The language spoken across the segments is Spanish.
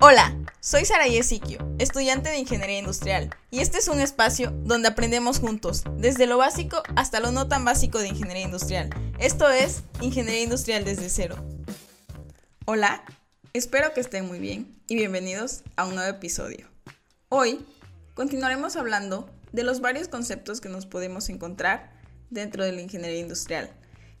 Hola, soy Saraí Siquio, estudiante de Ingeniería Industrial, y este es un espacio donde aprendemos juntos, desde lo básico hasta lo no tan básico de Ingeniería Industrial. Esto es Ingeniería Industrial desde cero. Hola, espero que estén muy bien y bienvenidos a un nuevo episodio. Hoy continuaremos hablando de los varios conceptos que nos podemos encontrar dentro de la ingeniería industrial.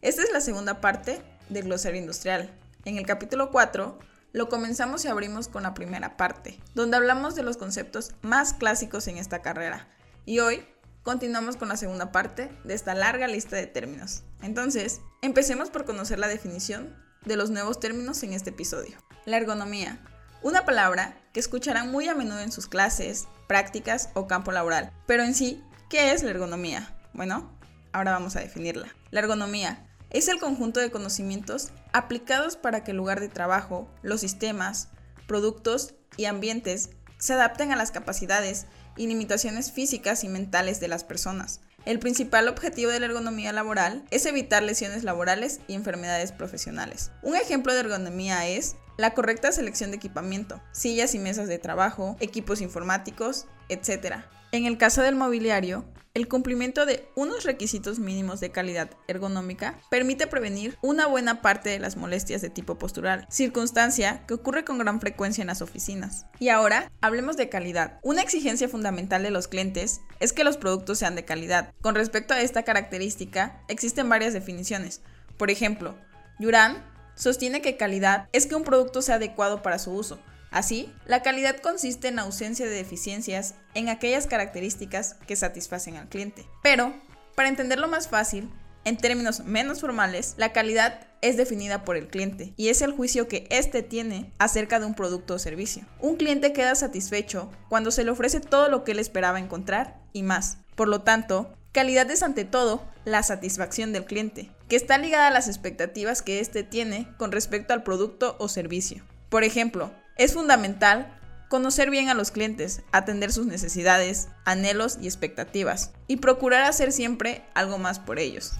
Esta es la segunda parte del glosario industrial. En el capítulo 4 lo comenzamos y abrimos con la primera parte, donde hablamos de los conceptos más clásicos en esta carrera. Y hoy continuamos con la segunda parte de esta larga lista de términos. Entonces, empecemos por conocer la definición de los nuevos términos en este episodio. La ergonomía, una palabra que escucharán muy a menudo en sus clases, prácticas o campo laboral. Pero en sí, ¿qué es la ergonomía? Bueno, ahora vamos a definirla. La ergonomía es el conjunto de conocimientos aplicados para que el lugar de trabajo, los sistemas, productos y ambientes se adapten a las capacidades y limitaciones físicas y mentales de las personas. El principal objetivo de la ergonomía laboral es evitar lesiones laborales y enfermedades profesionales. Un ejemplo de ergonomía es la correcta selección de equipamiento, sillas y mesas de trabajo, equipos informáticos, etc. En el caso del mobiliario, el cumplimiento de unos requisitos mínimos de calidad ergonómica permite prevenir una buena parte de las molestias de tipo postural, circunstancia que ocurre con gran frecuencia en las oficinas. Y ahora, hablemos de calidad. Una exigencia fundamental de los clientes es que los productos sean de calidad. Con respecto a esta característica, existen varias definiciones. Por ejemplo, Yuran sostiene que calidad es que un producto sea adecuado para su uso, Así, la calidad consiste en ausencia de deficiencias en aquellas características que satisfacen al cliente. Pero, para entenderlo más fácil, en términos menos formales, la calidad es definida por el cliente y es el juicio que éste tiene acerca de un producto o servicio. Un cliente queda satisfecho cuando se le ofrece todo lo que él esperaba encontrar y más. Por lo tanto, calidad es ante todo la satisfacción del cliente, que está ligada a las expectativas que éste tiene con respecto al producto o servicio. Por ejemplo, es fundamental conocer bien a los clientes, atender sus necesidades, anhelos y expectativas, y procurar hacer siempre algo más por ellos.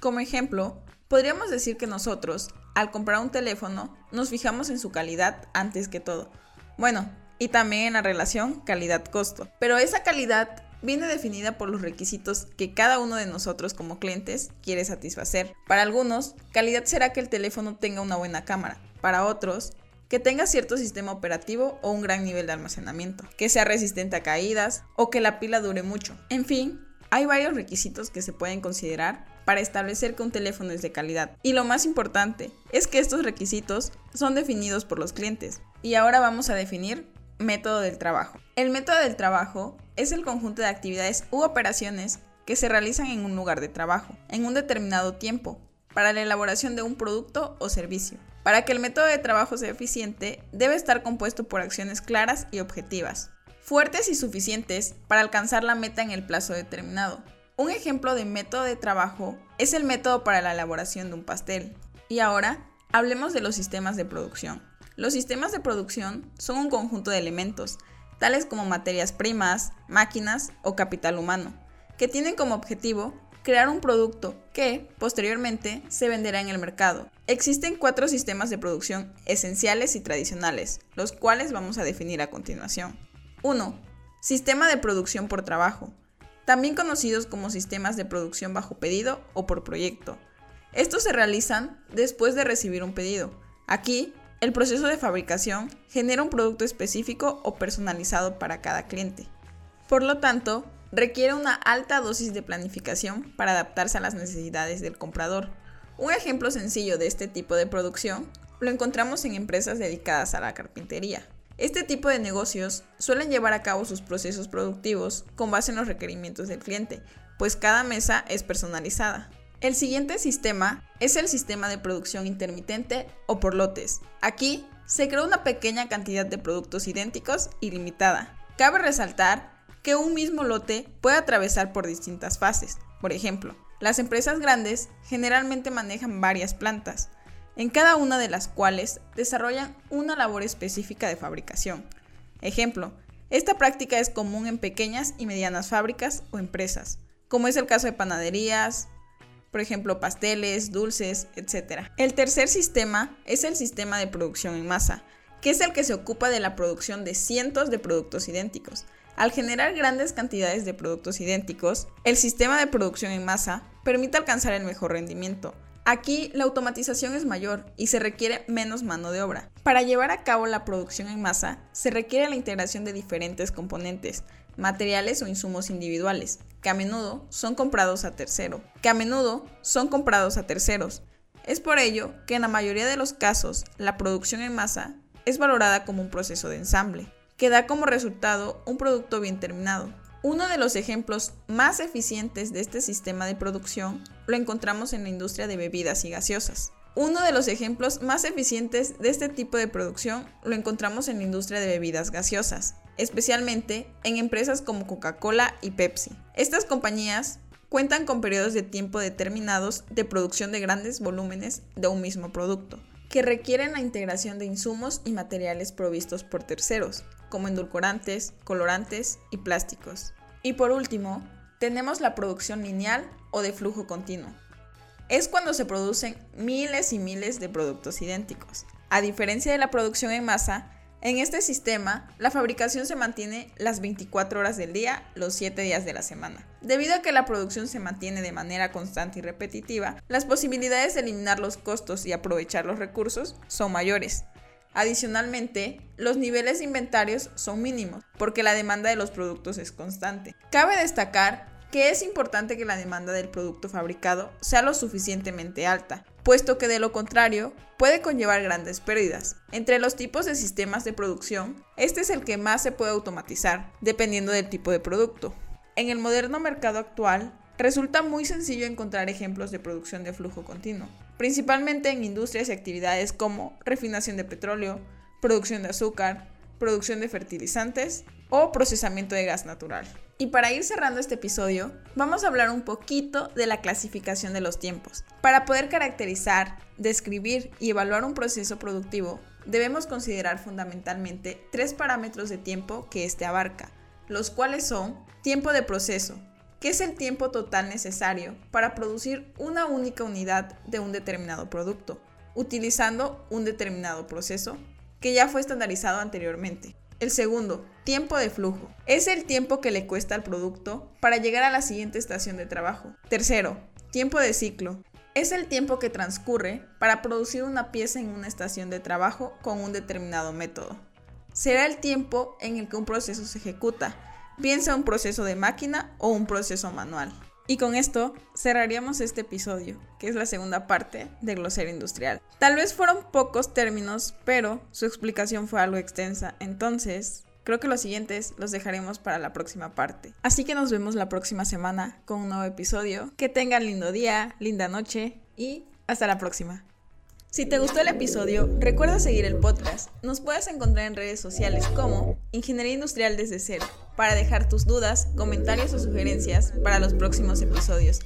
Como ejemplo, podríamos decir que nosotros, al comprar un teléfono, nos fijamos en su calidad antes que todo. Bueno, y también en la relación calidad-costo. Pero esa calidad viene definida por los requisitos que cada uno de nosotros como clientes quiere satisfacer. Para algunos, calidad será que el teléfono tenga una buena cámara. Para otros, que tenga cierto sistema operativo o un gran nivel de almacenamiento, que sea resistente a caídas o que la pila dure mucho. En fin, hay varios requisitos que se pueden considerar para establecer que un teléfono es de calidad. Y lo más importante es que estos requisitos son definidos por los clientes. Y ahora vamos a definir método del trabajo. El método del trabajo es el conjunto de actividades u operaciones que se realizan en un lugar de trabajo, en un determinado tiempo, para la elaboración de un producto o servicio. Para que el método de trabajo sea eficiente, debe estar compuesto por acciones claras y objetivas, fuertes y suficientes para alcanzar la meta en el plazo determinado. Un ejemplo de método de trabajo es el método para la elaboración de un pastel. Y ahora, hablemos de los sistemas de producción. Los sistemas de producción son un conjunto de elementos, tales como materias primas, máquinas o capital humano, que tienen como objetivo crear un producto que, posteriormente, se venderá en el mercado. Existen cuatro sistemas de producción esenciales y tradicionales, los cuales vamos a definir a continuación. 1. Sistema de producción por trabajo, también conocidos como sistemas de producción bajo pedido o por proyecto. Estos se realizan después de recibir un pedido. Aquí, el proceso de fabricación genera un producto específico o personalizado para cada cliente. Por lo tanto, requiere una alta dosis de planificación para adaptarse a las necesidades del comprador. Un ejemplo sencillo de este tipo de producción lo encontramos en empresas dedicadas a la carpintería. Este tipo de negocios suelen llevar a cabo sus procesos productivos con base en los requerimientos del cliente, pues cada mesa es personalizada. El siguiente sistema es el sistema de producción intermitente o por lotes. Aquí se crea una pequeña cantidad de productos idénticos y limitada. Cabe resaltar que un mismo lote puede atravesar por distintas fases. Por ejemplo, las empresas grandes generalmente manejan varias plantas, en cada una de las cuales desarrollan una labor específica de fabricación. Ejemplo, esta práctica es común en pequeñas y medianas fábricas o empresas, como es el caso de panaderías, por ejemplo, pasteles, dulces, etc. El tercer sistema es el sistema de producción en masa, que es el que se ocupa de la producción de cientos de productos idénticos. Al generar grandes cantidades de productos idénticos, el sistema de producción en masa permite alcanzar el mejor rendimiento. Aquí la automatización es mayor y se requiere menos mano de obra. Para llevar a cabo la producción en masa, se requiere la integración de diferentes componentes, materiales o insumos individuales, que a menudo son comprados a tercero, que a menudo son comprados a terceros. Es por ello que en la mayoría de los casos la producción en masa es valorada como un proceso de ensamble, que da como resultado un producto bien terminado. Uno de los ejemplos más eficientes de este sistema de producción lo encontramos en la industria de bebidas y gaseosas. Uno de los ejemplos más eficientes de este tipo de producción lo encontramos en la industria de bebidas gaseosas, especialmente en empresas como Coca-Cola y Pepsi. Estas compañías cuentan con periodos de tiempo determinados de producción de grandes volúmenes de un mismo producto, que requieren la integración de insumos y materiales provistos por terceros, como endulcorantes, colorantes y plásticos. Y por último, tenemos la producción lineal o de flujo continuo. Es cuando se producen miles y miles de productos idénticos. A diferencia de la producción en masa, en este sistema, la fabricación se mantiene las 24 horas del día, los 7 días de la semana. Debido a que la producción se mantiene de manera constante y repetitiva, las posibilidades de eliminar los costos y aprovechar los recursos son mayores. Adicionalmente, los niveles de inventarios son mínimos, porque la demanda de los productos es constante. Cabe destacar que es importante que la demanda del producto fabricado sea lo suficientemente alta, puesto que de lo contrario puede conllevar grandes pérdidas. Entre los tipos de sistemas de producción, este es el que más se puede automatizar, dependiendo del tipo de producto. En el moderno mercado actual, resulta muy sencillo encontrar ejemplos de producción de flujo continuo, principalmente en industrias y actividades como refinación de petróleo, producción de azúcar, producción de fertilizantes o procesamiento de gas natural. Y para ir cerrando este episodio, vamos a hablar un poquito de la clasificación de los tiempos. Para poder caracterizar, describir y evaluar un proceso productivo, debemos considerar fundamentalmente tres parámetros de tiempo que éste abarca, los cuales son tiempo de proceso, que es el tiempo total necesario para producir una única unidad de un determinado producto, utilizando un determinado proceso que ya fue estandarizado anteriormente. El segundo, tiempo de flujo. Es el tiempo que le cuesta al producto para llegar a la siguiente estación de trabajo. Tercero, tiempo de ciclo. Es el tiempo que transcurre para producir una pieza en una estación de trabajo con un determinado método. Será el tiempo en el que un proceso se ejecuta, bien sea un proceso de máquina o un proceso manual. Y con esto cerraríamos este episodio, que es la segunda parte de Glosario Industrial. Tal vez fueron pocos términos, pero su explicación fue algo extensa, entonces creo que los siguientes los dejaremos para la próxima parte. Así que nos vemos la próxima semana con un nuevo episodio. Que tengan lindo día, linda noche y hasta la próxima. Si te gustó el episodio, recuerda seguir el podcast. Nos puedes encontrar en redes sociales como Ingeniería Industrial desde cero para dejar tus dudas, comentarios o sugerencias para los próximos episodios.